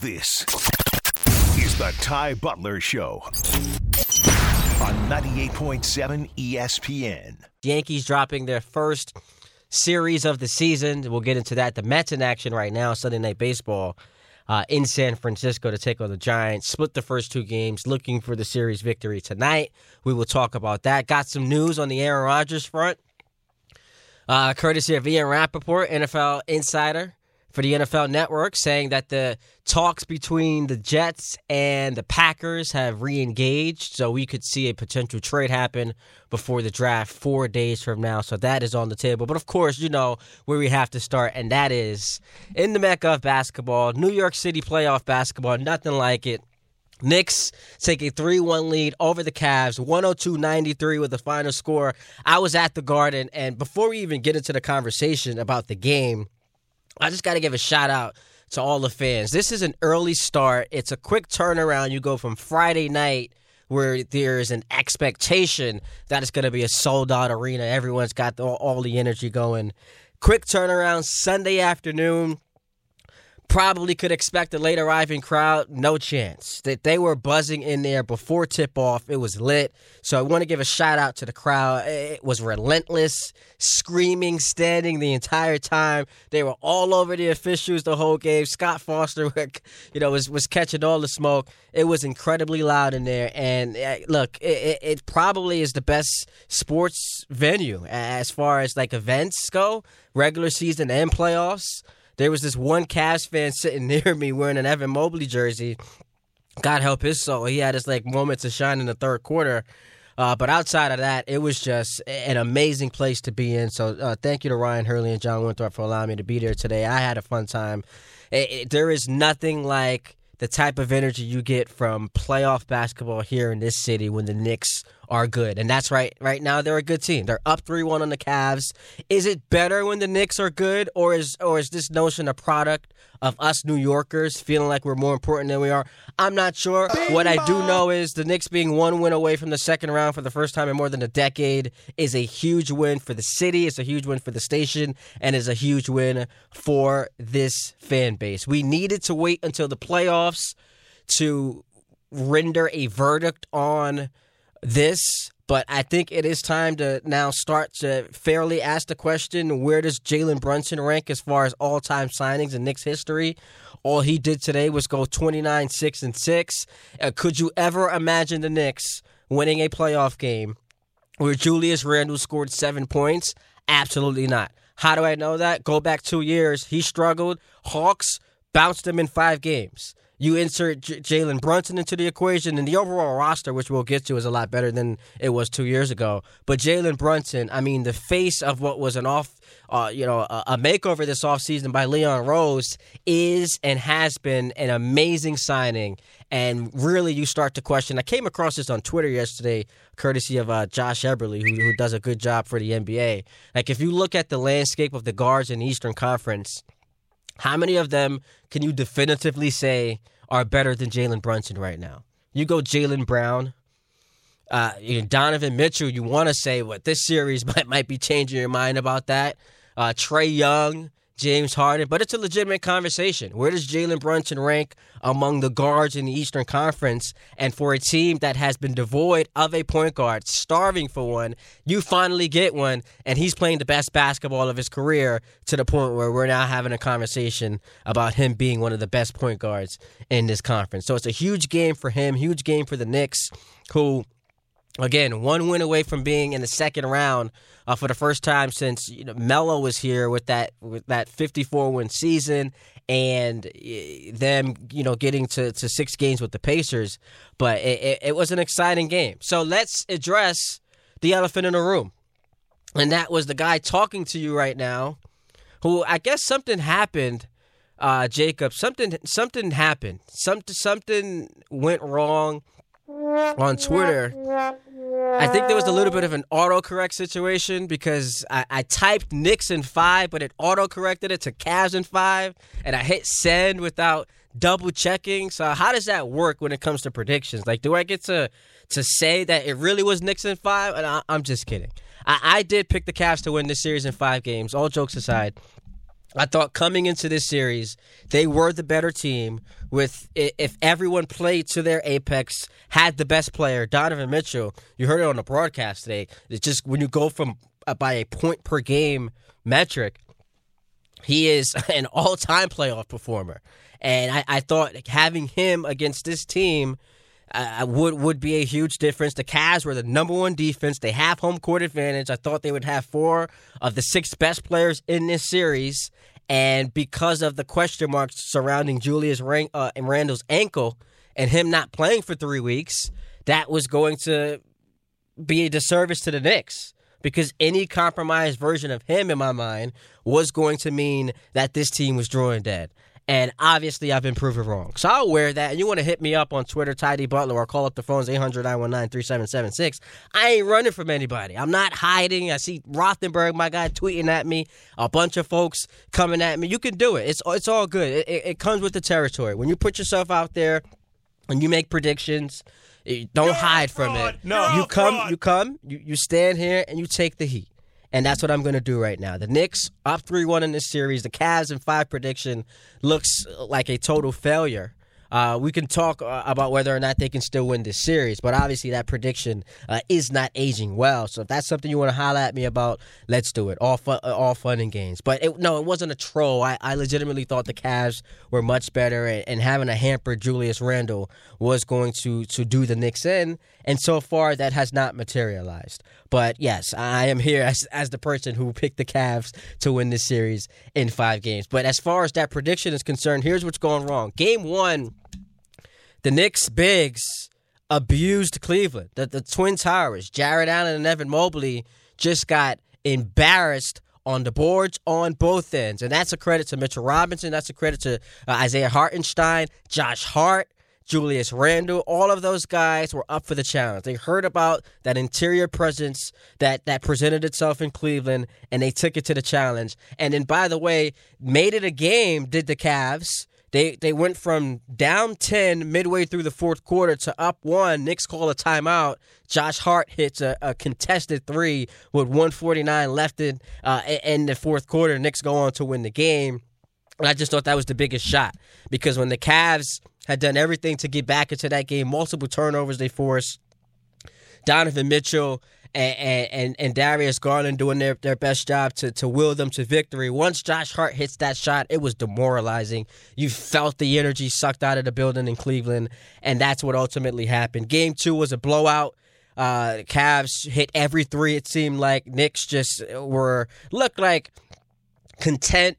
This is the Ty Butler Show on 98.7 ESPN. Yankees dropping their first series of the season. We'll get into that. The Mets in action right now, Sunday Night Baseball uh, in San Francisco to take on the Giants. Split the first two games, looking for the series victory tonight. We will talk about that. Got some news on the Aaron Rodgers front, uh, courtesy of Ian Rapoport, NFL insider for the NFL Network, saying that the talks between the Jets and the Packers have re-engaged, so we could see a potential trade happen before the draft four days from now. So that is on the table. But of course, you know where we have to start, and that is in the mecca of basketball, New York City playoff basketball. Nothing like it. Knicks take a 3 1 lead over the Cavs, 102 93 with the final score. I was at the Garden, and before we even get into the conversation about the game, I just got to give a shout out to all the fans. This is an early start. It's a quick turnaround. You go from Friday night where there's an expectation that it's going to be a sold out arena. Everyone's got all the energy going. Quick turnaround Sunday afternoon. Probably could expect a late arriving crowd. No chance. That they were buzzing in there before tip off. It was lit. So I want to give a shout out to the crowd. It was relentless, screaming, standing the entire time. They were all over the officials the whole game. Scott Foster, you know, was was catching all the smoke. It was incredibly loud in there. And uh, look, it, it probably is the best sports venue as far as like events go, regular season and playoffs. There was this one Cavs fan sitting near me wearing an Evan Mobley jersey. God help his soul. He had his like moments of shine in the third quarter. Uh, but outside of that, it was just an amazing place to be in. So uh, thank you to Ryan Hurley and John Winthrop for allowing me to be there today. I had a fun time. It, it, there is nothing like the type of energy you get from playoff basketball here in this city when the Knicks are good. And that's right. Right now they're a good team. They're up 3-1 on the Cavs. Is it better when the Knicks are good or is or is this notion a product of us New Yorkers feeling like we're more important than we are? I'm not sure. Bing what I do know is the Knicks being one win away from the second round for the first time in more than a decade is a huge win for the city, it's a huge win for the station, and is a huge win for this fan base. We needed to wait until the playoffs to render a verdict on this, but I think it is time to now start to fairly ask the question where does Jalen Brunson rank as far as all time signings in Knicks history? All he did today was go 29 6 and 6. Uh, could you ever imagine the Knicks winning a playoff game where Julius Randle scored seven points? Absolutely not. How do I know that? Go back two years. He struggled. Hawks bounced him in five games. You insert J- Jalen Brunson into the equation, and the overall roster, which we'll get to, is a lot better than it was two years ago. But Jalen Brunson, I mean, the face of what was an off, uh, you know, a, a makeover this offseason by Leon Rose is and has been an amazing signing. And really, you start to question. I came across this on Twitter yesterday, courtesy of uh, Josh Eberly, who, who does a good job for the NBA. Like, if you look at the landscape of the guards in the Eastern Conference, how many of them can you definitively say are better than Jalen Brunson right now? You go Jaylen Brown, uh, you know, Donovan Mitchell. You want to say what this series might might be changing your mind about that? Uh, Trae Young, James Harden, but it's a legitimate conversation. Where does Jalen Brunson rank among the guards in the Eastern Conference? And for a team that has been devoid of a point guard, starving for one, you finally get one, and he's playing the best basketball of his career to the point where we're now having a conversation about him being one of the best point guards in this conference. So it's a huge game for him, huge game for the Knicks, who again, one win away from being in the second round uh, for the first time since you know, Melo was here with that with that 54 win season and uh, them you know getting to, to six games with the Pacers. But it, it, it was an exciting game. So let's address the elephant in the room, and that was the guy talking to you right now, who I guess something happened. Uh, Jacob, something something happened. Something something went wrong on Twitter. I think there was a little bit of an autocorrect situation because I, I typed Knicks in five, but it autocorrected it to Cavs in five, and I hit send without double checking. So how does that work when it comes to predictions? Like, do I get to to say that it really was Knicks in five? And I, am just kidding. I, I did pick the Cavs to win this series in five games. All jokes aside, I thought coming into this series, they were the better team. With if everyone played to their apex, had the best player, Donovan Mitchell. You heard it on the broadcast today. It's just when you go from by a point per game metric, he is an all-time playoff performer. And I, I thought having him against this team uh, would would be a huge difference. The Cavs were the number one defense. They have home court advantage. I thought they would have four of the six best players in this series, and because of the question marks surrounding Julius Rand- uh, Randle's ankle and him not playing for three weeks, that was going to be a disservice to the Knicks. Because any compromised version of him, in my mind, was going to mean that this team was drawing dead. And obviously, I've been proven wrong. So I'll wear that. And you want to hit me up on Twitter, Ty D. Butler, or call up the phones 800 919 3776. I ain't running from anybody. I'm not hiding. I see Rothenberg, my guy, tweeting at me, a bunch of folks coming at me. You can do it. It's, it's all good. It, it, it comes with the territory. When you put yourself out there and you make predictions, eh, don't You're hide from it. No, you come, fraud. you come, you, you stand here and you take the heat. And that's what I'm going to do right now. The Knicks up 3 1 in this series. The Cavs in five prediction looks like a total failure. Uh, we can talk uh, about whether or not they can still win this series, but obviously that prediction uh, is not aging well. So if that's something you want to holler at me about, let's do it. All fun, uh, all fun and games. But it, no, it wasn't a troll. I, I legitimately thought the Cavs were much better, and, and having a hampered Julius Randle was going to to do the Knicks in. And so far, that has not materialized. But yes, I am here as, as the person who picked the Cavs to win this series in five games. But as far as that prediction is concerned, here's what's going wrong. Game one the Knicks bigs abused Cleveland. The, the Twin Towers, Jarrett Allen and Evan Mobley, just got embarrassed on the boards on both ends. And that's a credit to Mitchell Robinson. That's a credit to uh, Isaiah Hartenstein, Josh Hart, Julius Randle. All of those guys were up for the challenge. They heard about that interior presence that, that presented itself in Cleveland, and they took it to the challenge. And then, by the way, made it a game, did the Cavs they they went from down 10 midway through the fourth quarter to up one. Knicks call a timeout. Josh Hart hits a, a contested three with 149 left in, uh, in the fourth quarter. Knicks go on to win the game. And I just thought that was the biggest shot because when the Cavs had done everything to get back into that game, multiple turnovers they forced. Donovan Mitchell and, and, and Darius Garland doing their, their best job to, to will them to victory. Once Josh Hart hits that shot, it was demoralizing. You felt the energy sucked out of the building in Cleveland, and that's what ultimately happened. Game two was a blowout. Uh, Cavs hit every three. It seemed like Knicks just were looked like content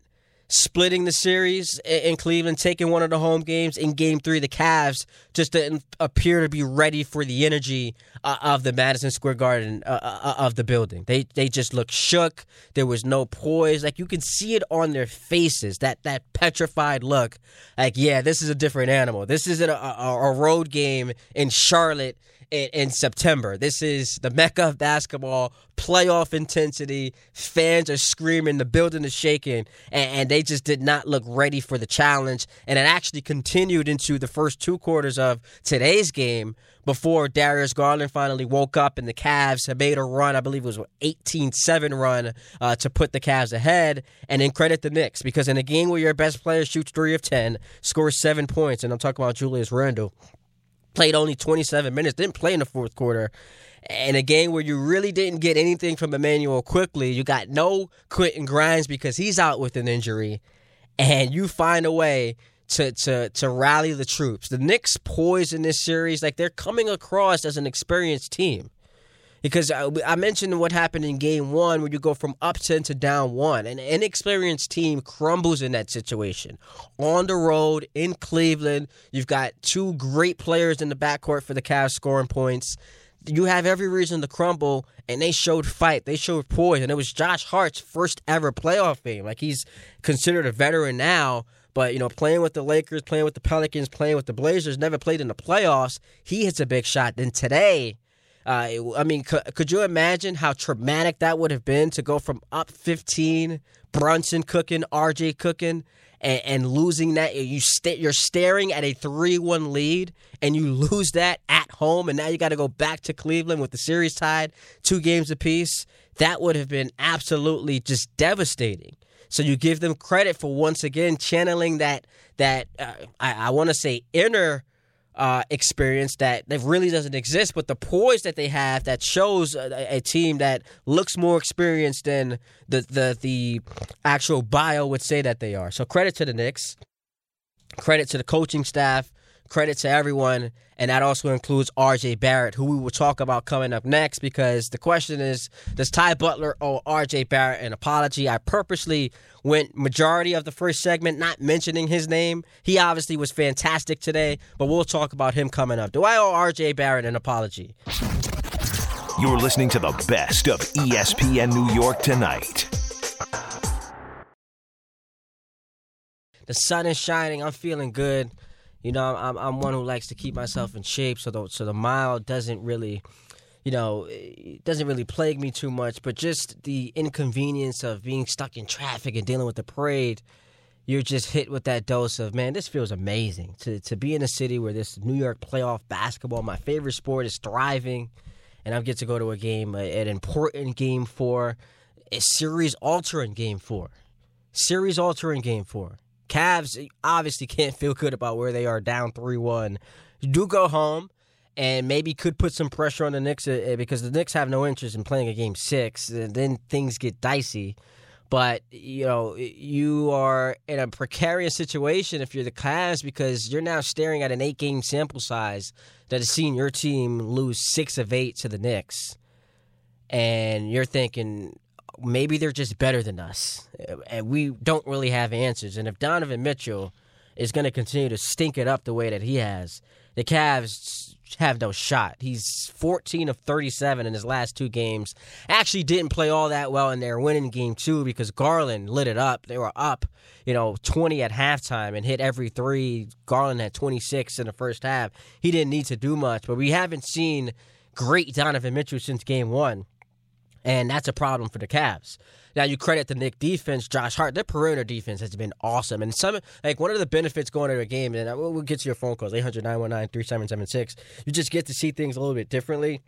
splitting the series in Cleveland, taking one of the home games. In game three, the Cavs just didn't appear to be ready for the energy uh, of the Madison Square Garden uh, uh, of the building. They they just looked shook. There was no poise. Like you can see it on their faces. That that petrified look. Like yeah, this is a different animal. This isn't a, a, a road game in Charlotte in, September. This is the mecca of basketball, playoff intensity. Fans are screaming, the building is shaking, and, and, they just did not look ready for the challenge. And it actually continued into the first two quarters of today's game before Darius Garland finally woke up and the Cavs had made a run. I believe it was an 18 7 run uh, to put the Cavs ahead. And then credit the Knicks because in a game where your best player shoots three of 10, scores seven points, and I'm talking about Julius Randle played only 27 minutes, didn't play in the fourth quarter. In a game where you really didn't get anything from Immanuel Quickley. you got no Quentin Grimes because he's out with an injury, and you find a way to to to rally the troops. The Knicks poised in this series like they're coming across as an experienced team because I, mentioned what happened in game one where you go from up 10 to down one. An inexperienced team crumbles in that situation. On the road in Cleveland, you've got two great players in the backcourt for the Cavs scoring points. You have every reason to crumble, and they showed fight. They showed poise, and it was Josh Hart's first ever playoff game. Like he's considered a veteran now, but you know, playing with the Lakers, playing with the Pelicans, playing with the Blazers, never played in the playoffs. He hits a big shot. Then today, uh, I mean, could, could you imagine how traumatic that would have been to go from up 15, Brunson cooking, RJ cooking, and, and losing that? You st- you're staring at a 3 1 lead, and you lose that at home, and now you got to go back to Cleveland with the series tied, two games apiece. That would have been absolutely just devastating. So you give them credit for once again channeling that that uh, I, I want to say inner uh, experience that that really doesn't exist, but the poise that they have that shows a, a, team that looks more experienced than the the the actual bio would say that they are. So credit to the Knicks, credit to the coaching staff, credit to everyone, and that also includes RJ Barrett, who we will talk about coming up next because the question is Does Ty Butler owe RJ Barrett an apology? I purposely went majority of the first segment not mentioning his name. He obviously was fantastic today, but we'll talk about him coming up. Do I owe RJ Barrett an apology? You're listening to the best of ESPN New York tonight. The sun is shining. I'm feeling good. You know, I'm I'm one who likes to keep myself in shape, so the so the mile doesn't really, you know, it doesn't really plague me too much. But just the inconvenience of being stuck in traffic and dealing with the parade, you're just hit with that dose of man. This feels amazing to to be in a city where this New York playoff basketball, my favorite sport, is thriving, and I get to go to a game, an important game for, a series altering game four, series altering game four. Cavs obviously can't feel good about where they are down 3 1. Do go home and maybe could put some pressure on the Knicks uh, uh, because the Knicks have no interest in playing a game six. And then things get dicey. But, you know, you are in a precarious situation if you're the Cavs because you're now staring at an eight game sample size that has seen your team lose six of eight to the Knicks. And you're thinking, maybe they're just better than us, uh, and we don't really have answers. And if Donovan Mitchell is going to continue to stink it up the way that he has, the Cavs have no shot. He's 14 of 37 in his last two games. Actually, didn't play all that well in their winning game two because Garland lit it up. They were up, you know, 20 at halftime and hit every three. Garland had 26 in the first half. He didn't need to do much, but we haven't seen great Donovan Mitchell since game one. And that's a problem for the Cavs. Now you credit the Knick defense, Josh Hart. Their perimeter defense has been awesome, and some like one of the benefits going to a game. And we'll get to your phone calls 800-919-3776. You just get to see things a little bit differently.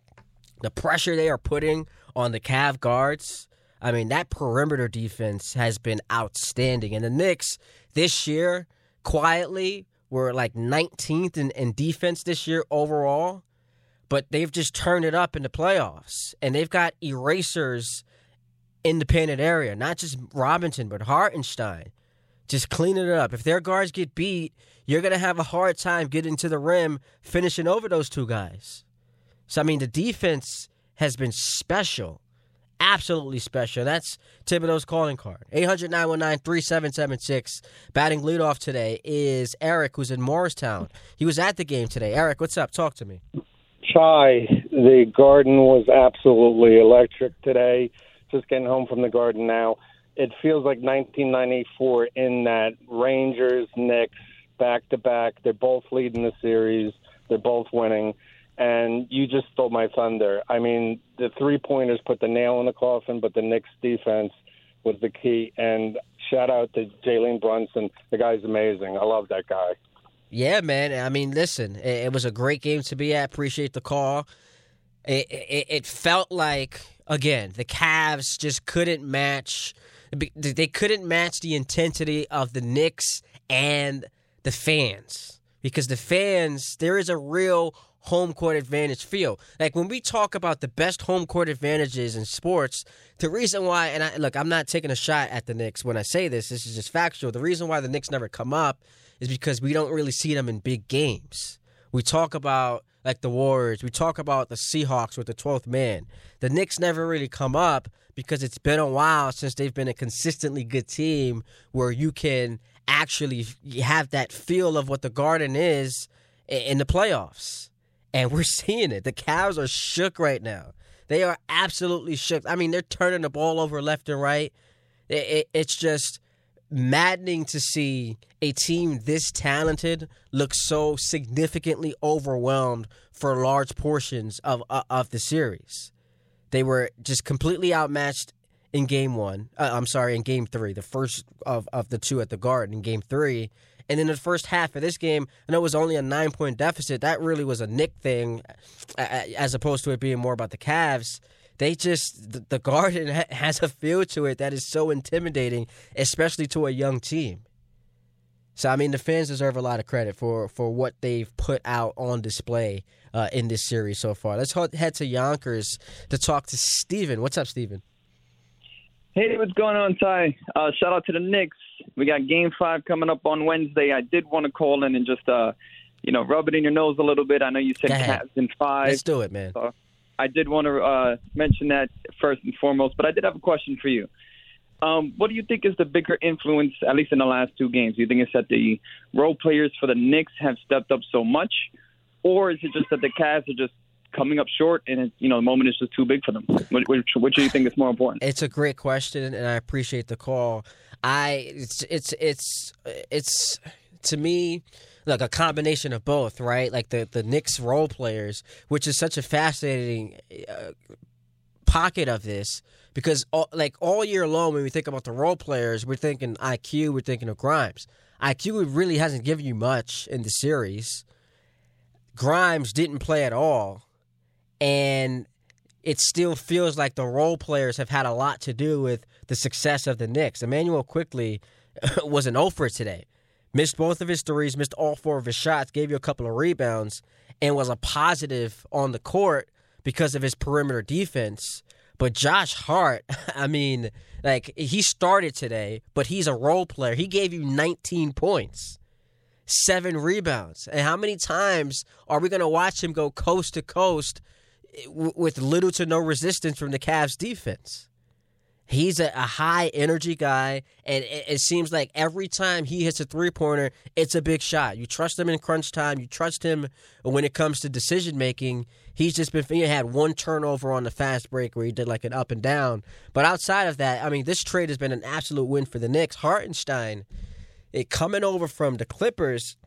The pressure they are putting on the Cav guards. I mean, that perimeter defense has been outstanding. And the Knicks this year, quietly, were like 19th in, in defense this year overall but they've just turned it up in the playoffs, and they've got erasers in the painted area, not just Robinson, but Hartenstein. Just cleaning it up. If their guards get beat, you're going to have a hard time getting to the rim, finishing over those two guys. So, I mean, the defense has been special. Absolutely special. That's Thibodeau's calling card. 800 919 3776. Batting leadoff today is Eric, who's in Morristown. He was at the game today. Eric, what's up? Talk to me. Chai, the garden was absolutely electric today. Just getting home from the garden now. It feels like 1994 in that Rangers, Knicks, back to back. They're both leading the series. They're both winning. And you just stole my thunder. I mean, the three pointers put the nail in the coffin, but the Knicks defense was the key. And shout out to Jalen Brunson. The guy's amazing. I love that guy. Yeah, man. I mean, listen, it, it was a great game to be at. Appreciate the call. It, it, it felt like again the Cavs just couldn't match. They couldn't match the intensity of the Knicks and the fans because the fans there is a real home court advantage feel. Like when we talk about the best home court advantages in sports, the reason why, and I, look, I'm not taking a shot at the Knicks when I say this. This is just factual. The reason why the Knicks never come up is because we don't really see them in big games. We talk about like the Warriors, we talk about the Seahawks with the 12th man. The Knicks never really come up because it's been a while since they've been a consistently good team where you can actually have that feel of what the Garden is in the playoffs. And we're seeing it. The Cavs are shook right now. They are absolutely shook. I mean, they're turning the ball over left and right. it's just maddening to see a team this talented look so significantly overwhelmed for large portions of uh, of the series. They were just completely outmatched in game one. Uh, I'm sorry, in game three, the first of, of the two at the Garden in game three. And in the first half of this game, I know it was only a nine point deficit. That really was a Knick thing, as opposed to it being more about the Cavs they just the Garden has a feel to it that is so intimidating, especially to a young team. So I mean, the fans deserve a lot of credit for for what they've put out on display uh, in this series so far. Let's head to Yonkers to talk to Steven. What's up, Steven? Hey, what's going on, Ty? Uh, shout out to the Knicks. We got Game Five coming up on Wednesday. I did want to call in and just, uh, you know, rub it in your nose a little bit. I know you said Cavs in five. Let's do it, man. So I did want to uh, mention that first and foremost, but I did have a question for you. Um, what do you think is the bigger influence, at least in the last two games? Do you think it's that the role players for the Knicks have stepped up so much, or is it just that the Cavs are just coming up short and you know the moment is just too big for them? Which, which, which do you think is more important? It's a great question, and I appreciate the call. I it's it's it's it's to me like a combination of both, right? Like the the Knicks role players, which is such a fascinating uh, pocket of this because all, like all year long when we think about the role players, we're thinking IQ, we're thinking of Grimes. IQ really hasn't given you much in the series. Grimes didn't play at all and it still feels like the role players have had a lot to do with the success of the Knicks. Immanuel Quickley was an offer today. Missed both of his threes, missed all four of his shots, gave you a couple of rebounds, and was a positive on the court because of his perimeter defense. But Josh Hart, I mean, like he started today, but he's a role player. He gave you 19 points, seven rebounds. And how many times are we going to watch him go coast to coast with little to no resistance from the Cavs defense. He's a, a high energy guy, and it, it, seems like every time he hits a three pointer, it's a big shot. You trust him in crunch time. You trust him when it comes to decision making. He's just been he had one turnover on the fast break where he did like an up and down. But outside of that, I mean, this trade has been an absolute win for the Knicks. Hartenstein, it coming over from the Clippers.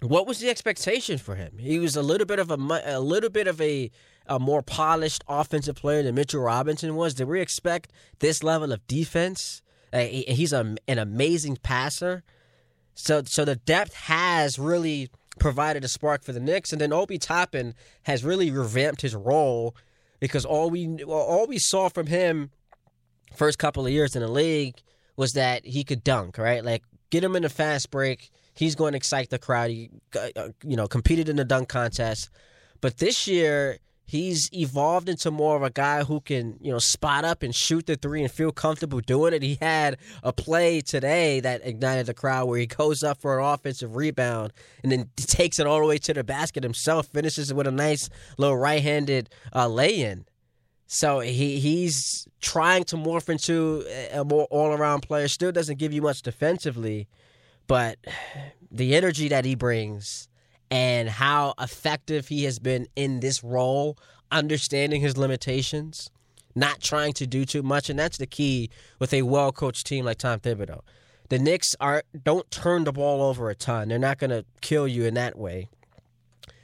What was the expectation for him? He was a little bit of a a little bit of a a more polished offensive player than Mitchell Robinson was? Did we expect this level of defense? Uh, he's a, an amazing passer. So, so the depth has really provided a spark for the Knicks, and then Obi Toppin has really revamped his role because all we all we saw from him first couple of years in the league was that he could dunk, right? Like get him in a fast break, he's going to excite the crowd. He, uh, you know, competed in the dunk contest, but this year he's evolved into more of a guy who can, you know, spot up and shoot the three and feel comfortable doing it. He had a play today that ignited the crowd where he goes up for an offensive rebound and then takes it all the way to the basket himself, finishes it with a nice little right-handed uh, lay-in. So he he's trying to morph into a more all-around player. Still doesn't give you much defensively, but the energy that he brings and how effective he has been in this role, understanding his limitations, not trying to do too much, and that's the key with a well coached team like Tom Thibodeau. The Knicks are don't turn the ball over a ton. They're not going to kill you in that way.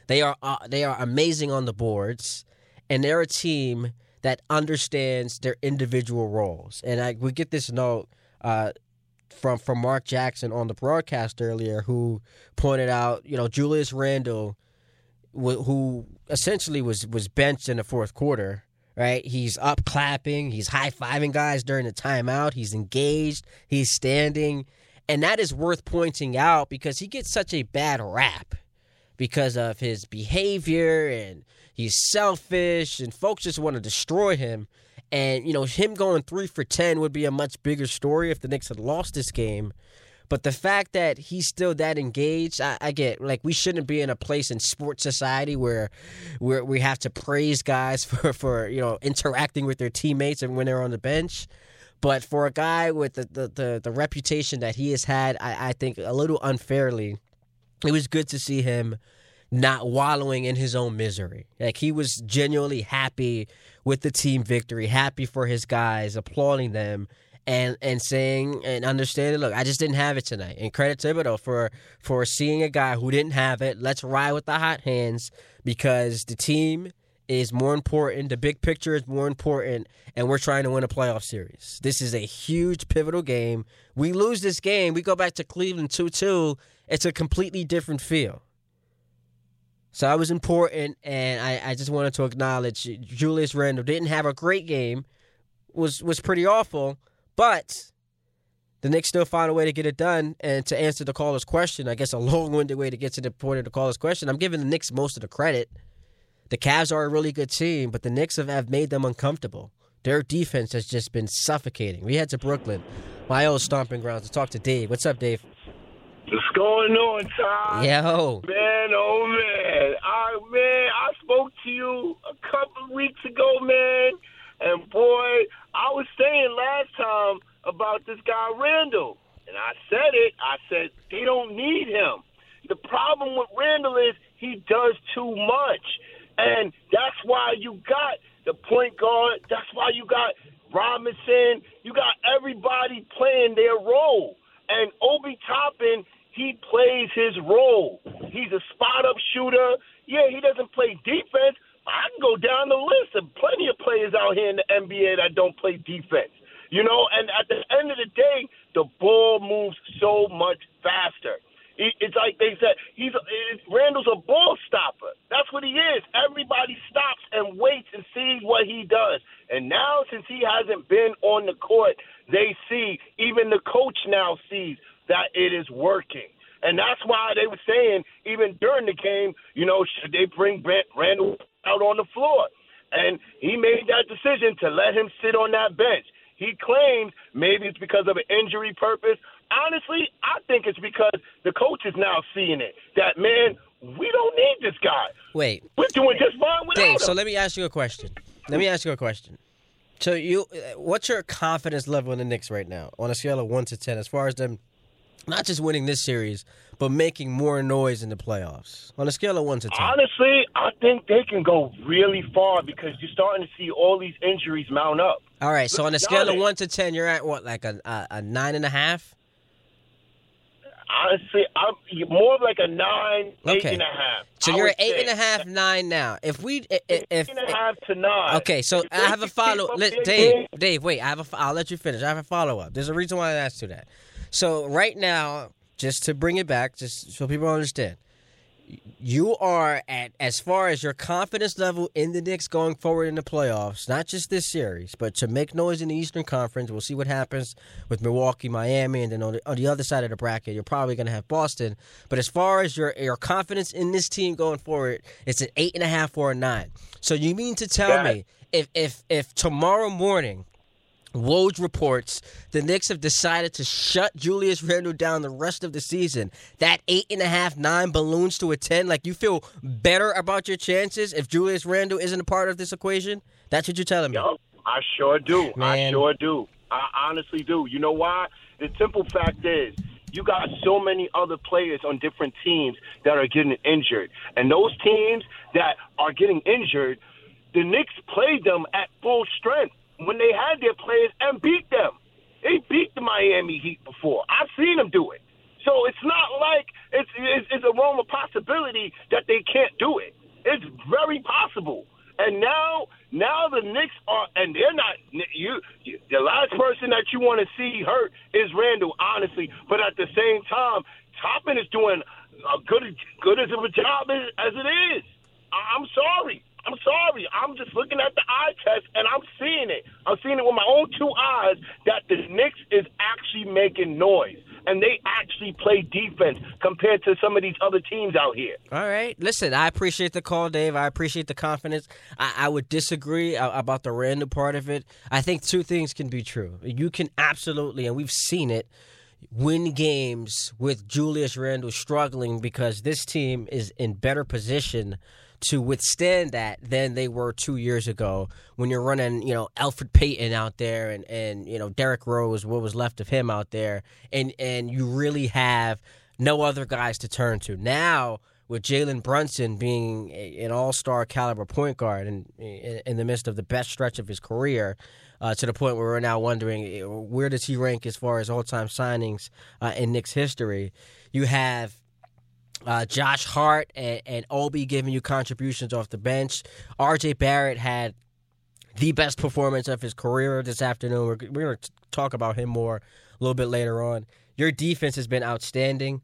They are uh, they are amazing on the boards, and they're a team that understands their individual roles. And I we get this note uh, from from Mark Jackson on the broadcast earlier, who pointed out, you know, Julius Randle, who essentially was was benched in the fourth quarter. Right, he's up clapping, he's high fiving guys during the timeout, he's engaged, he's standing, and that is worth pointing out because he gets such a bad rap because of his behavior and he's selfish and folks just want to destroy him. And, you know, him going three for 10 would be a much bigger story if the Knicks had lost this game. But the fact that he's still that engaged, I, I, get like we shouldn't be in a place in sports society where where we have to praise guys for, for you know interacting with their teammates and when they're on the bench. But for a guy with the the, the, the reputation that he has had, I, I think a little unfairly, it was good to see him not wallowing in his own misery. Like he was genuinely happy with the team victory, happy for his guys, applauding them and and saying and understanding, look, I just didn't have it tonight. And credit to Thibodeau for for seeing a guy who didn't have it. Let's ride with the hot hands because the team is more important. The big picture is more important, and we're trying to win a playoff series. This is a huge pivotal game. We lose this game, we go back to Cleveland two two. It's a completely different feel. So that was important, and I, I just wanted to acknowledge Julius Randle didn't have a great game, was was pretty awful, but the Knicks still found a way to get it done. And to answer the caller's question, I guess a long-winded way to get to the point of the caller's question, I'm giving the Knicks most of the credit. The Cavs are a really good team, but the Knicks have, have made them uncomfortable. Their defense has just been suffocating. We head to Brooklyn, my old stomping grounds, to talk to Dave. What's up, Dave? What's going on, Tom? Yo. Man, oh man. I man, I spoke to you a couple of weeks ago, man. And boy, I was saying last time about this guy Randle. And I said it. I said they don't need him. The problem with Randle is he does too much. And that's why you got the point guard. That's why you got Robinson. You got everybody playing their role. And Obi Toppin he plays his role. He's a spot up shooter. Yeah, he doesn't play defense. I can go down the list of plenty of players out here in the NBA that don't play defense. You know, and at the end of the day, the ball moves so much faster. It's like they said, he's it's, Randle's a ball stopper. That's what he is. Everybody stops and waits and sees what he does. And now, since he hasn't been on the court, they see. Even the coach now sees that it is working. And that's why they were saying, even during the game, you know, should they bring Brent Randle out on the floor? And he made that decision to let him sit on that bench. He claims maybe it's because of an injury purpose. Honestly, I think it's because the coach is now seeing it. That man, we don't need this guy. Wait, we're doing just fine without Dave, him. So let me ask you a question. Let me ask you a question. So you, uh, what's your confidence level in the Knicks right now on a scale of one to ten, as far as them not just winning this series, but making more noise in the playoffs on a scale of one to ten? Honestly, I think they can go really far because you're starting to see all these injuries mount up. All right, so on a scale of one to ten, you're at what, like a a, a nine and a half? Honestly, I'm more like a nine, okay. eight and a half. So I you're at eight say. and a half, nine now. If we, if, Eight if and a half to nine. okay, so If I have a follow-up Let, Dave, Dave, wait. I have a. I'll let you finish. I have a follow up. There's a reason why I asked you that. So right now, just to bring it back, just so people understand, you are at as far as your confidence level in the Knicks going forward in the playoffs, not just this series, but to make noise in the Eastern Conference. We'll see what happens with Milwaukee, Miami, and then on the, on the other side of the bracket, you're probably going to have Boston. But as far as your your confidence in this team going forward, it's an eight and a half or a nine. So you mean to tell me if if if tomorrow morning Woj reports the Knicks have decided to shut Julius Randle down the rest of the season. That eight and a half, nine balloons to a ten. Like you feel better about your chances if Julius Randle isn't a part of this equation. That's what you're telling me. Yup, I sure do. Man. I sure do. I honestly do. You know why? The simple fact is, you got so many other players on different teams that are getting injured. And those teams that are getting injured, the Knicks played them at full strength when they had their players and beat them. They beat the Miami Heat before. I've seen them do it. So it's not like it's, it's, it's a realm of possibility that they can't do it. It's very possible. And now, now the Knicks are, and they're not. You, you the last person that you want to see hurt is Randle, honestly. But at the same time, Toppin is doing a good, good as of a job as, as it is. I'm sorry. I'm sorry. I'm just looking at the eye test and I'm seeing it. I'm seeing it with my own two eyes that the Knicks is actually making noise and they actually play defense compared to some of these other teams out here. All right. Listen, I appreciate the call, Dave. I appreciate the confidence. I, I would disagree about the random part of it. I think two things can be true. You can absolutely, and we've seen it, win games with Julius Randle struggling because this team is in better position to withstand that than they were two years ago when you're running, you know, Elfrid Payton out there and, and you know, Derrick Rose, what was left of him out there, and and you really have no other guys to turn to. Now with Jalen Brunson being a- an all-star caliber point guard and in, in the midst of the best stretch of his career, uh, to the point where we're now wondering eh, where does he rank as far as all-time signings uh, in Knicks history. You have uh, Josh Hart and, and Obi giving you contributions off the bench. R.J. Barrett had the best performance of his career this afternoon. We're, we're going to talk about him more a little bit later on. Your defense has been outstanding.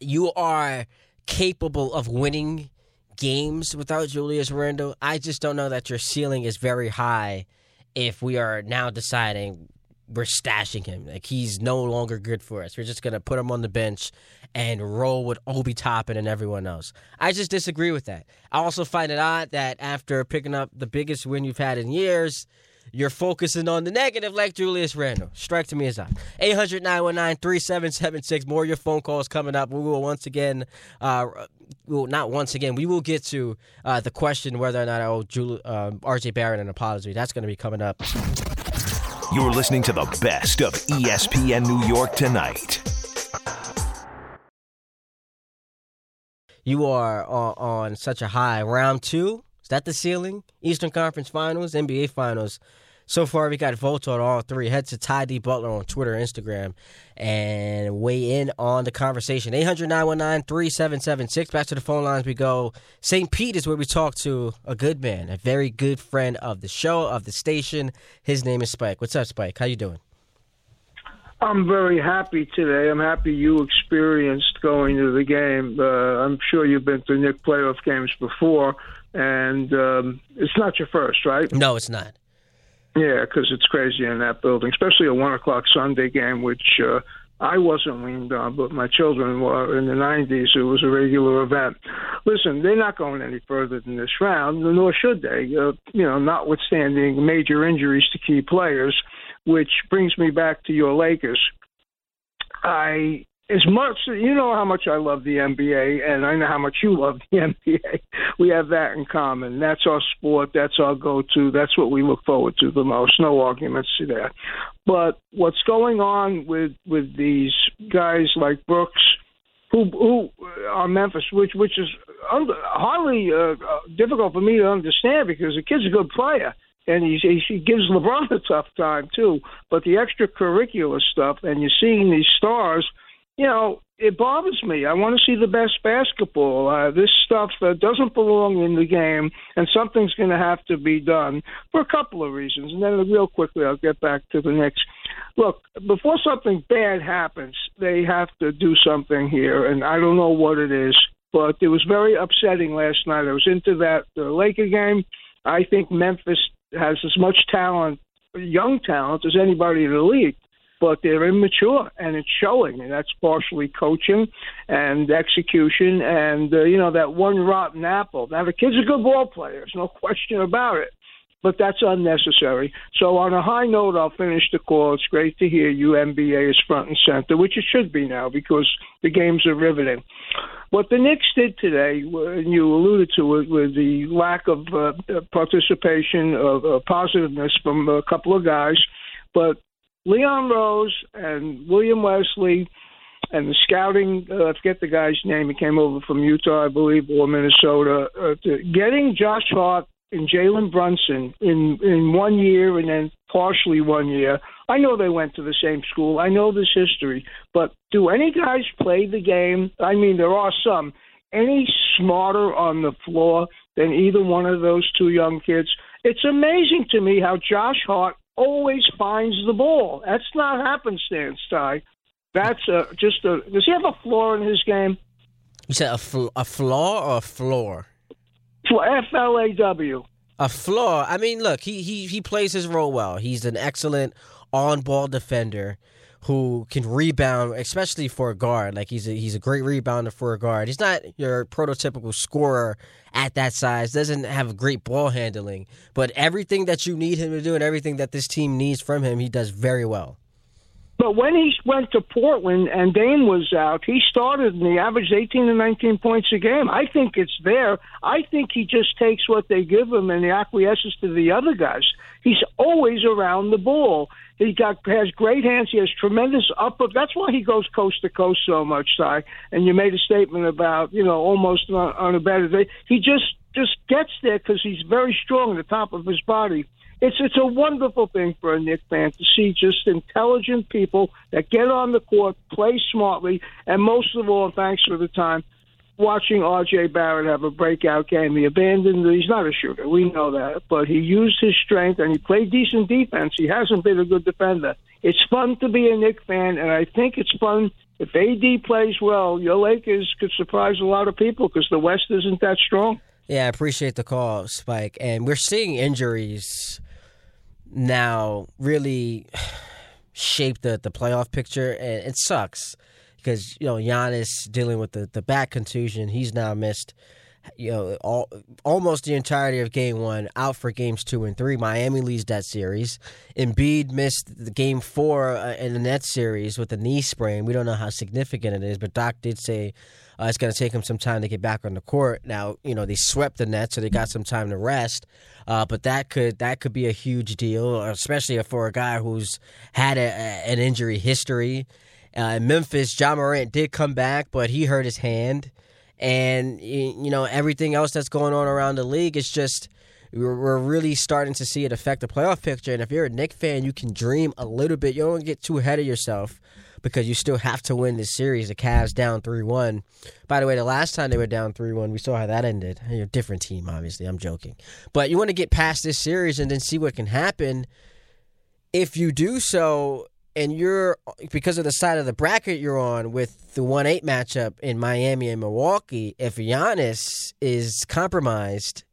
You are capable of winning games without Julius Randle. I just don't know that your ceiling is very high if we are now deciding we're stashing him. Like he's no longer good for us. We're just gonna put him on the bench and roll with Obi Toppin and everyone else. I just disagree with that. I also find it odd that after picking up the biggest win you've had in years, you're focusing on the negative like Julius Randle. Strike to me as odd. 800 919 3776. More of your phone calls coming up. We will once again, uh, well, not once again, we will get to uh, the question whether or not I owe Jul- uh, RJ Barrett an apology. That's going to be coming up. You're listening to the best of ESPN New York tonight. You are on, on such a high. Round two, is that the ceiling? Eastern Conference Finals, NBA Finals. So far, we got votes on all three. Head to Ty D. Butler on Twitter, Instagram, and weigh in on the conversation. 800 919 3776. Back to the phone lines we go. St. Pete is where we talk to a good man, a very good friend of the show, of the station. His name is Spike. What's up, Spike? How you doing? I'm very happy today. I'm happy you experienced going to the game. Uh, I'm sure you've been to Knick playoff games before, and um, it's not your first, right? No, it's not. Yeah, because it's crazy in that building, especially a one o'clock Sunday game, which uh, I wasn't leaned on, but my children were. In the '90s, it was a regular event. Listen, they're not going any further than this round, nor should they. Uh, you know, notwithstanding major injuries to key players, which brings me back to your Lakers. I as much you know how much I love the NBA and I know how much you love the NBA. We have that in common. That's our sport, that's our go to, that's what we look forward to the most. No arguments to that. But what's going on with with these guys like Brooks who who are Memphis, which which is under, hardly uh, uh, difficult for me to understand because the kid's a good player and he's, he gives LeBron a tough time too. But the extracurricular stuff, and you're seeing these stars you know, it bothers me. I want to see the best basketball. Uh, this stuff uh, doesn't belong in the game, and something's going to have to be done for a couple of reasons. And then, real quickly, I'll get back to the next. Look, before something bad happens, they have to do something here, and I don't know what it is, but it was very upsetting last night. I was into that uh, Laker game. I think Memphis has as much talent, young talent, as anybody in the league but they're immature and it's showing and that's partially coaching and execution and uh, you know that one rotten apple. Now the kid's a good ball player there's no question about it but that's unnecessary. So on a high note i'll finish the call. It's great to hear you nba is front and center which it should be now because the games are riveting what the Knicks did today, and you alluded to it, with the lack of uh, participation, of uh, positiveness from a couple of guys, but Leon Rose and William Wesley and the scouting, uh, I forget the guy's name, he came over from Utah, I believe, or Minnesota, uh, to getting Josh Hart and Jalen Brunson in, in one year and then partially one year. I know they went to the same school. I know this history. But do any guys play the game? I mean, there are some. Any smarter on the floor than either one of those two young kids? It's amazing to me how Josh Hart always finds the ball. That's not happenstance, Ty. That's a, just a. Does he have a flaw in his game? You said a, fl- a flaw or a floor? F L A W. A flaw. A flaw. I mean, look, he he he plays his role well. He's an excellent on-ball defender who can rebound, especially for a guard. Like he's a, he's a great rebounder for a guard. He's not your prototypical scorer at that size. Doesn't have great ball handling, but everything that you need him to do and everything that this team needs from him, he does very well. But when he went to Portland and Dame was out, he started and he averaged 18 to 19 points a game. I think it's there. I think he just takes what they give him and he acquiesces to the other guys. He's always around the ball. He got has great hands. He has tremendous upper. That's why he goes coast to coast so much, Ty. And you made a statement about you know almost on, on a better day. He just just gets there because he's very strong at the top of his body. It's it's a wonderful thing for a Knick fan to see just intelligent people that get on the court, play smartly, and most of all, thanks for the time, watching R.J. Barrett have a breakout game. He abandoned. He's not a shooter. We know that, but he used his strength and he played decent defense. He hasn't been a good defender. It's fun to be a Knick fan, and I think it's fun if AD plays well, your Lakers could surprise a lot of people because the West isn't that strong. Yeah, I appreciate the call, Spike. And we're seeing injuries now really shape the, the playoff picture, and it sucks because you know Giannis dealing with the, the back contusion. He's now missed you know all, almost the entirety of game one, out for games two and three. Miami leads that series. Embiid missed the game four uh, in the net series with a knee sprain. We don't know how significant it is, but Doc did say. Uh, it's going to take him some time to get back on the court. Now, you know they swept the net, so they got some time to rest. Uh, but that could that could be a huge deal, especially for a guy who's had a, an injury history. Uh, in Memphis, Ja Morant did come back, but he hurt his hand, and you know everything else that's going on around the league. It's just we're really starting to see it affect the playoff picture. And if you're a Knick fan, you can dream a little bit. You don't get too ahead of yourself because you still have to win this series. The Cavs down 3 1. By the way, the last time they were down 3 1, we saw how that ended. You're a different team, obviously. I'm joking. But you want to get past this series and then see what can happen. If you do so, and you're because of the side of the bracket you're on with the 1 8 matchup in Miami and Milwaukee, if Giannis is compromised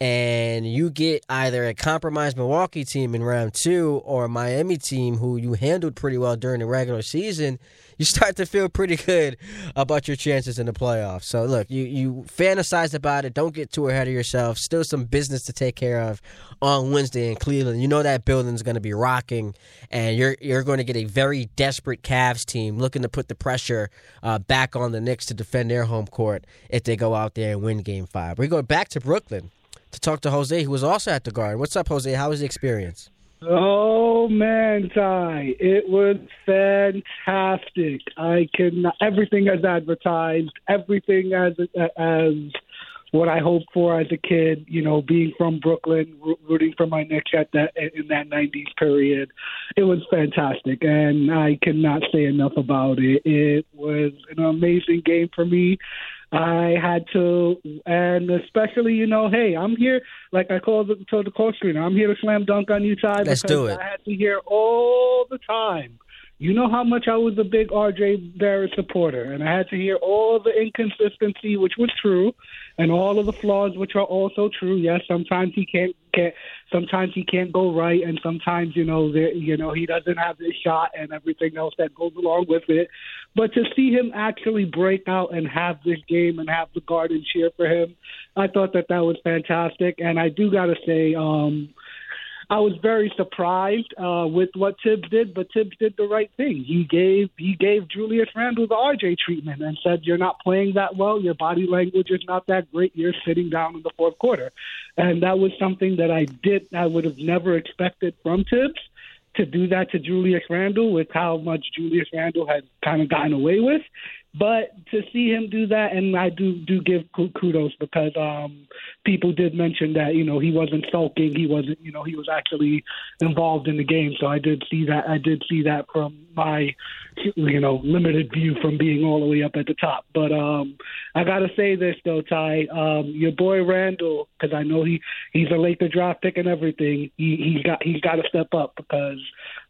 and you get either a compromised Milwaukee team in round two or a Miami team who you handled pretty well during the regular season, you start to feel pretty good about your chances in the playoffs. So look, you you fantasize about it. Don't get too ahead of yourself. Still some business to take care of on Wednesday in Cleveland. You know that building's going to be rocking, and you're you're going to get a very desperate Cavs team looking to put the pressure uh, back on the Knicks to defend their home court if they go out there and win Game Five. We go back to Brooklyn to talk to Jose, who was also at the Garden. What's up, Jose? How was the experience? Oh man, Ty, it was fantastic. I can everything as advertised, everything as as what I hoped for as a kid. You know, being from Brooklyn, rooting for my Knicks at that in that '90s period, it was fantastic, and I cannot say enough about it. It was an amazing game for me. I had to, and especially, you know, hey, I'm here, like I called the, told the call screener, I'm here to slam dunk on you, Ty. Let's do it. I had to hear all the time. You know how much I was a big RJ Barrett supporter, and I had to hear all the inconsistency, which was true, and all of the flaws, which are also true. Yes, sometimes he can't get, sometimes he can't go right, and sometimes you know, there, you know, he doesn't have this shot and everything else that goes along with it. But to see him actually break out and have this game and have the Garden cheer for him, I thought that that was fantastic. And I do got to say, um, I was very surprised uh, with what Thibs did, but Thibs did the right thing. He gave he gave Julius Randle the RJ treatment and said, "You're not playing that well. Your body language is not that great. You're sitting down in the fourth quarter," and that was something that I did I would have never expected from Thibs to do that to Julius Randle with how much Julius Randle has kind of gotten away with. But to see him do that, and I do do give kudos because um, people did mention that you know he wasn't sulking, he wasn't you know he was actually involved in the game. So I did see that. I did see that from my you know limited view from being all the way up at the top. But um, I gotta say this though, Ty, um, your boy Randle, because I know he he's a later draft pick and everything. He he's got he's got to step up because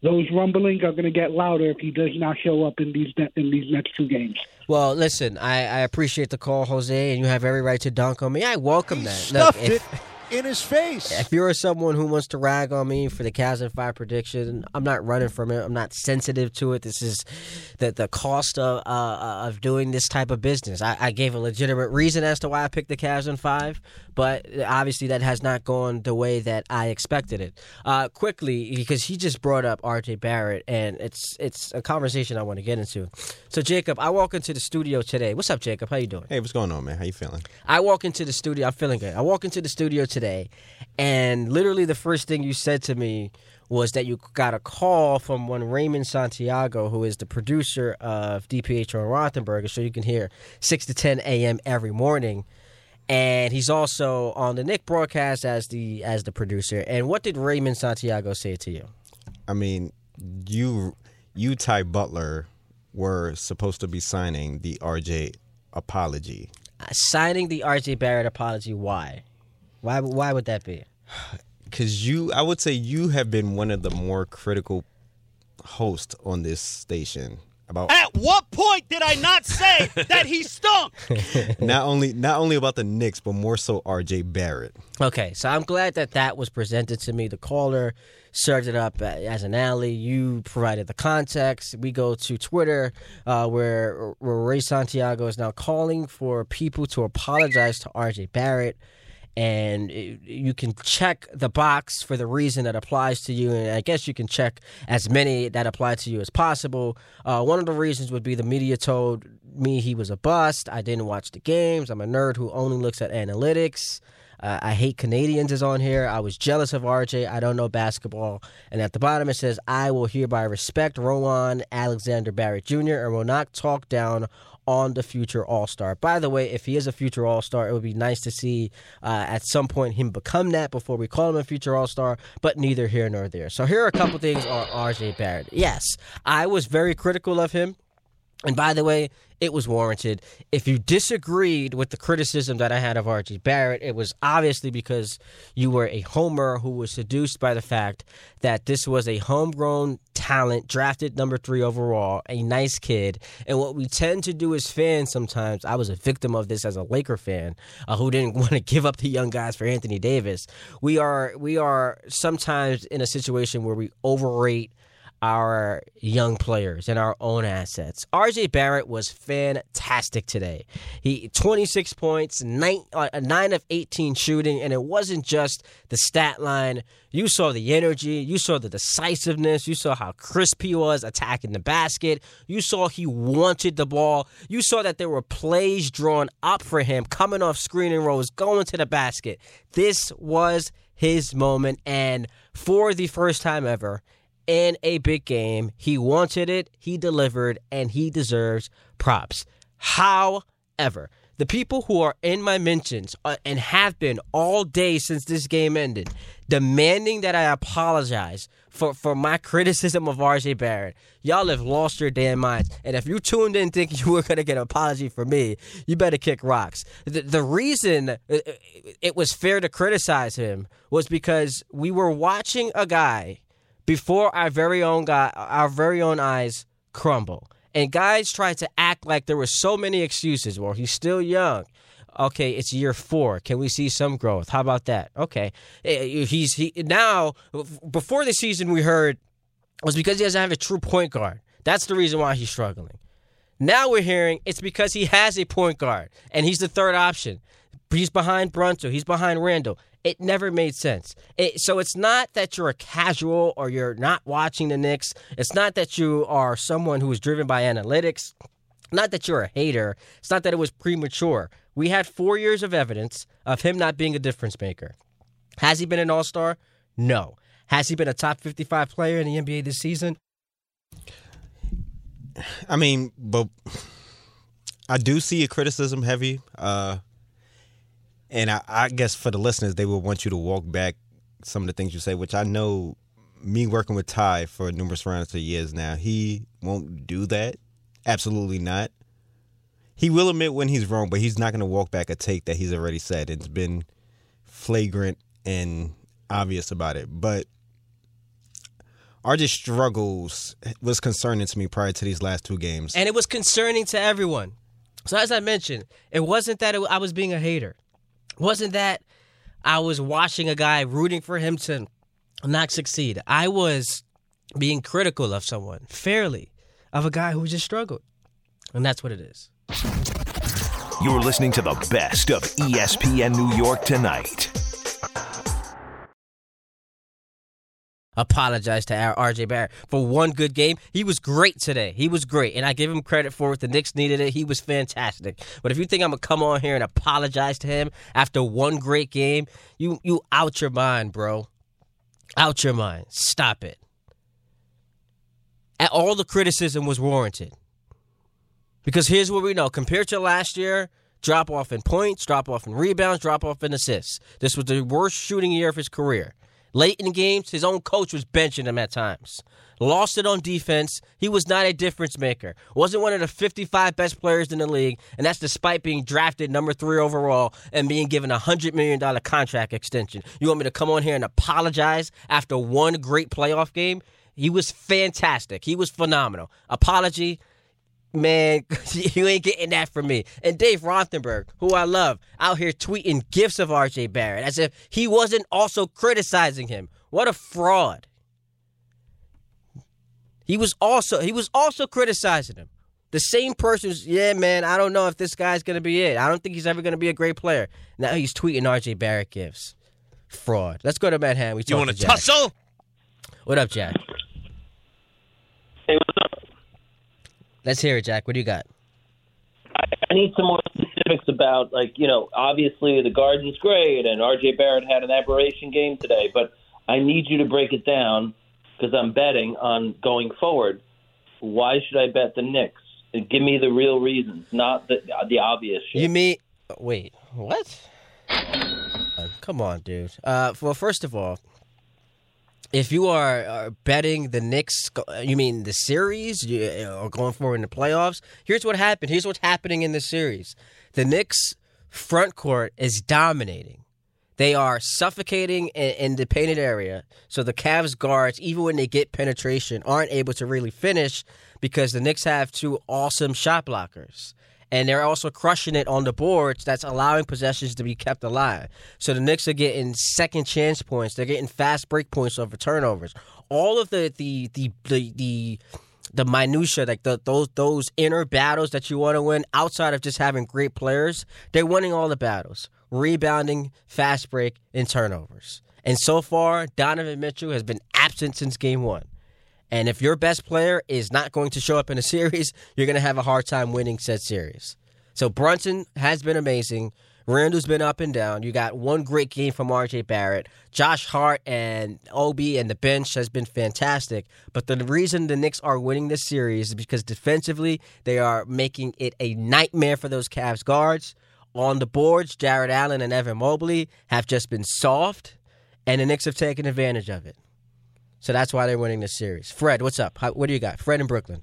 those rumblings are going to get louder if he does not show up in these in these next two games. Well, listen, I, I appreciate the call, Jose, and you have every right to dunk on me. I welcome he that. Stuffed Look, if, it in his face. If you're someone who wants to rag on me for the Cavs and five prediction, I'm not running from it. I'm not sensitive to it. This is the the cost of uh, of doing this type of business. I, I, gave a legitimate reason as to why I picked the Cavs in five, but obviously that has not gone the way that I expected it. Uh, quickly, because he just brought up R.J. Barrett, and it's it's a conversation I want to get into. So, Jacob, I walk into the studio today. What's up, Jacob? How you doing? Hey, what's going on, man? How you feeling? I walk into the studio. I'm feeling good. I walk into the studio today and literally the first thing you said to me was that you got a call from one Raymond Santiago, who is the producer of DPH on Rothenberg, so you can hear 6 to 10 a.m. every morning. And he's also on the Knick broadcast as the as the producer. And what did Raymond Santiago say to you? I mean, you you Ty Butler were supposed to be signing the RJ apology. Uh, signing the RJ Barrett apology. Why? Why? Why would that be? Because you, I would say you have been one of the more critical hosts on this station. about At what point did I not say that he stunk? not only not only about the Knicks, but more so R.J. Barrett. Okay, so I'm glad that that was presented to me. The caller served it up as an alley. You provided the context. We go to Twitter, uh, where, where Ray Santiago is now calling for people to apologize to RJ Barrett. And you can check the box for the reason that applies to you. And I guess you can check as many that apply to you as possible. Uh, one of the reasons would be the media told me he was a bust. I didn't watch the games. I'm a nerd who only looks at analytics. Uh, I hate Canadians is on here. I was jealous of RJ. I don't know basketball. And at the bottom it says, I will hereby respect Rowan Alexander Barrett Jr. and will not talk down on the future All Star. By the way, if he is a future All Star, it would be nice to see uh, at some point him become that before we call him a future All Star, but neither here nor there. So here are a couple things on RJ Barrett. Yes, I was very critical of him. And by the way, it was warranted. If you disagreed with the criticism that I had of RJ Barrett, it was obviously because you were a homer who was seduced by the fact that this was a homegrown talent, drafted number three overall, a nice kid. And what we tend to do as fans sometimes, I was a victim of this as a Laker fan uh, who didn't want to give up the young guys for Anthony Davis. We are we are sometimes in a situation where we overrate our young players and our own assets. RJ Barrett was fantastic today. He 26 points, nine, uh, 9 of 18 shooting and it wasn't just the stat line. You saw the energy, you saw the decisiveness, you saw how crisp he was attacking the basket. You saw he wanted the ball. You saw that there were plays drawn up for him coming off screening rows, going to the basket. This was his moment and for the first time ever in a big game. He wanted it, he delivered, and he deserves props. However, the people who are in my mentions uh, and have been all day since this game ended, demanding that I apologize for, for my criticism of RJ Barrett, y'all have lost your damn minds. And if you tuned in thinking you were going to get an apology from me, you better kick rocks. The, the reason it was fair to criticize him was because we were watching a guy before our very own guy, our very own eyes crumble. And guys try to act like there were so many excuses. Well, he's still young. Okay, it's year four. Can we see some growth? How about that? Okay, eh, he's he now. Before the season, we heard was because he doesn't have a true point guard. That's the reason why he's struggling. Now we're hearing it's because he has a point guard and he's the third option. He's behind Brunson. He's behind Randle. It never made sense. It, so it's not that you're a casual or you're not watching the Knicks. It's not that you are someone who is driven by analytics. Not that you're a hater. It's not that it was premature. We had four years of evidence of him not being a difference maker. Has he been an all star? No. Has he been a top 55 player in the NBA this season? I mean, but I do see a criticism heavy. Uh, and I, I guess for the listeners, they will want you to walk back some of the things you say, which I know me working with Ty for numerous rounds of years now, he won't do that. Absolutely not. He will admit when he's wrong, but he's not going to walk back a take that he's already said. It's been flagrant and obvious about it. But RJ struggles was concerning to me prior to these last two games. And it was concerning to everyone. So as I mentioned, it wasn't that it, I was being a hater wasn't that I was watching a guy rooting for him to not succeed. I was being critical of someone fairly, of a guy who just struggled. And that's what it is. You're listening to the best of ESPN New York tonight. Apologize to RJ Barrett for one good game. He was great today. He was great, and I give him credit for it. The Knicks needed it. He was fantastic. But if you think I'm gonna come on here and apologize to him after one great game, you you out your mind, bro. Out your mind. Stop it. All the criticism was warranted. Because here's what we know: compared to last year, drop off in points, drop off in rebounds, drop off in assists. This was the worst shooting year of his career. Late in games, his own coach was benching him at times. Lost it on defense. He was not a difference maker. Wasn't one of the 55 best players in the league, and that's despite being drafted number three overall and being given a $100 million contract extension. You want me to come on here and apologize after one great playoff game? He was fantastic. He was phenomenal. Apology, Man, you ain't getting that from me. And Dave Rothenberg, who I love, out here tweeting gifts of RJ Barrett as if he wasn't also criticizing him. What a fraud. He was also he was also criticizing him. The same person's, yeah, man, I don't know if this guy's gonna be it. I don't think he's ever gonna be a great player. Now he's tweeting RJ Barrett gifts. Fraud. Let's go to Manhattan. We You want to to tussle? What up, Jack? Hey, what's up? Let's hear it, Jack. What do you got? I, I need some more specifics about, like, you know, obviously the Garden's great, and R.J. Barrett had an aberration game today, but I need you to break it down because I'm betting on going forward. Why should I bet the Knicks? Give me the real reasons, not the the obvious shit. You mean wait, what? Uh, Come on, dude. Uh, well, first of all, if you are, are betting the Knicks, you mean the series, or going forward in the playoffs? Here's what happened. Here's what's happening in the series. The Knicks front court is dominating. They are suffocating in, in the painted area. So the Cavs guards, even when they get penetration, aren't able to really finish because the Knicks have two awesome shot blockers. And they're also crushing it on the boards that's allowing possessions to be kept alive. So the Knicks are getting second chance points. They're getting fast break points over turnovers. All of the the the the, the the minutia, like the, those those inner battles that you want to win, outside of just having great players, they're winning all the battles: rebounding, fast break, and turnovers. And so far, Donovan Mitchell has been absent since game one. And if your best player is not going to show up in a series, you're going to have a hard time winning said series. So Brunson has been amazing. Randle's been up and down. You got one great game from RJ Barrett. Josh Hart and Obi and the bench has been fantastic. But the reason the Knicks are winning this series is because defensively, they are making it a nightmare for those Cavs guards. On the boards, Jarrett Allen and Evan Mobley have just been soft, and the Knicks have taken advantage of it. So that's why they're winning this series. Fred, what's up? How, what do you got? Fred in Brooklyn.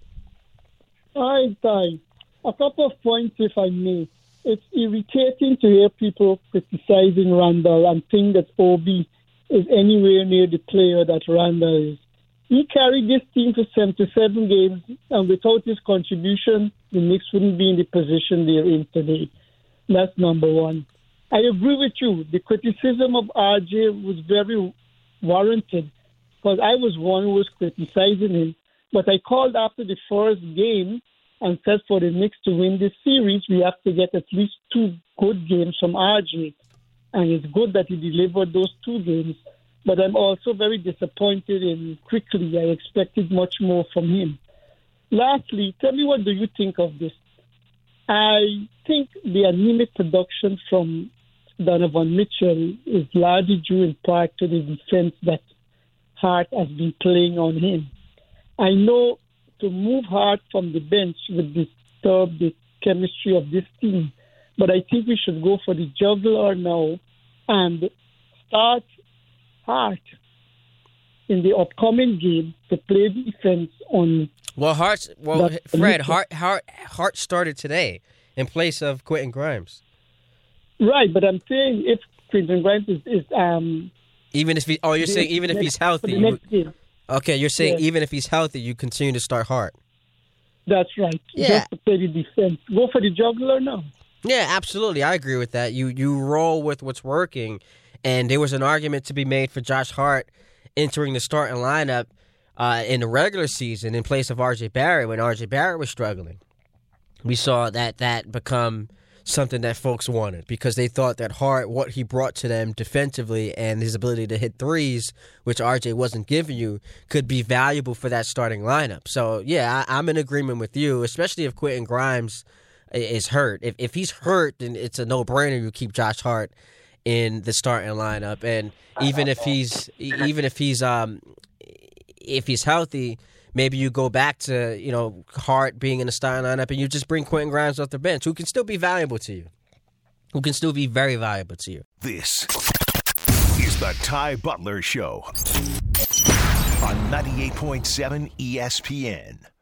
Hi, Ty. A couple of points, if I may. It's irritating to hear people criticizing Randle and think that Obi is anywhere near the player that Randle is. He carried this team for 77 games, and without his contribution, the Knicks wouldn't be in the position they're in today. That's number one. I agree with you. The criticism of RJ was very warranted because I was one who was criticizing him. But I called after the first game and said for the Knicks to win this series, we have to get at least two good games from RJ. And it's good that he delivered those two games. But I'm also very disappointed in Quickley. I expected much more from him. Lastly, tell me what do you think of this? I think the anemic production from Donovan Mitchell is largely due in part to the defense that Hart has been playing on him. I know to move Hart from the bench would disturb the chemistry of this team, but I think we should go for the juggler now and start Hart in the upcoming game to play defense on. Well, Hart's well, Fred. Hart Hart Hart started today in place of Quentin Grimes. Right, but I'm saying if Quentin Grimes is, is um. Even if he, oh, you're saying even if he's healthy. the you- next game. okay, you're saying even if he's healthy, you continue to start Hart. That's right. Yeah. Just play the defense. Go for the juggler now. Yeah, absolutely. I agree with that. You you roll with what's working, and there was an argument to be made for Josh Hart entering the starting lineup uh, in the regular season in place of R.J. Barrett when R.J. Barrett was struggling. We saw that that become something that folks wanted because they thought that Hart, what he brought to them defensively and his ability to hit threes, which RJ wasn't giving you, could be valuable for that starting lineup. So yeah, I, I'm in agreement with you, especially if Quentin Grimes is hurt. If if he's hurt, then it's a no brainer. You keep Josh Hart in the starting lineup, and even if he's even if he's um if he's healthy, maybe you go back to you know Hart being in the starting lineup, and you just bring Quentin Grimes off the bench, who can still be valuable to you, who can still be very valuable to you. This is the Ty Butler Show on 98.7 ESPN.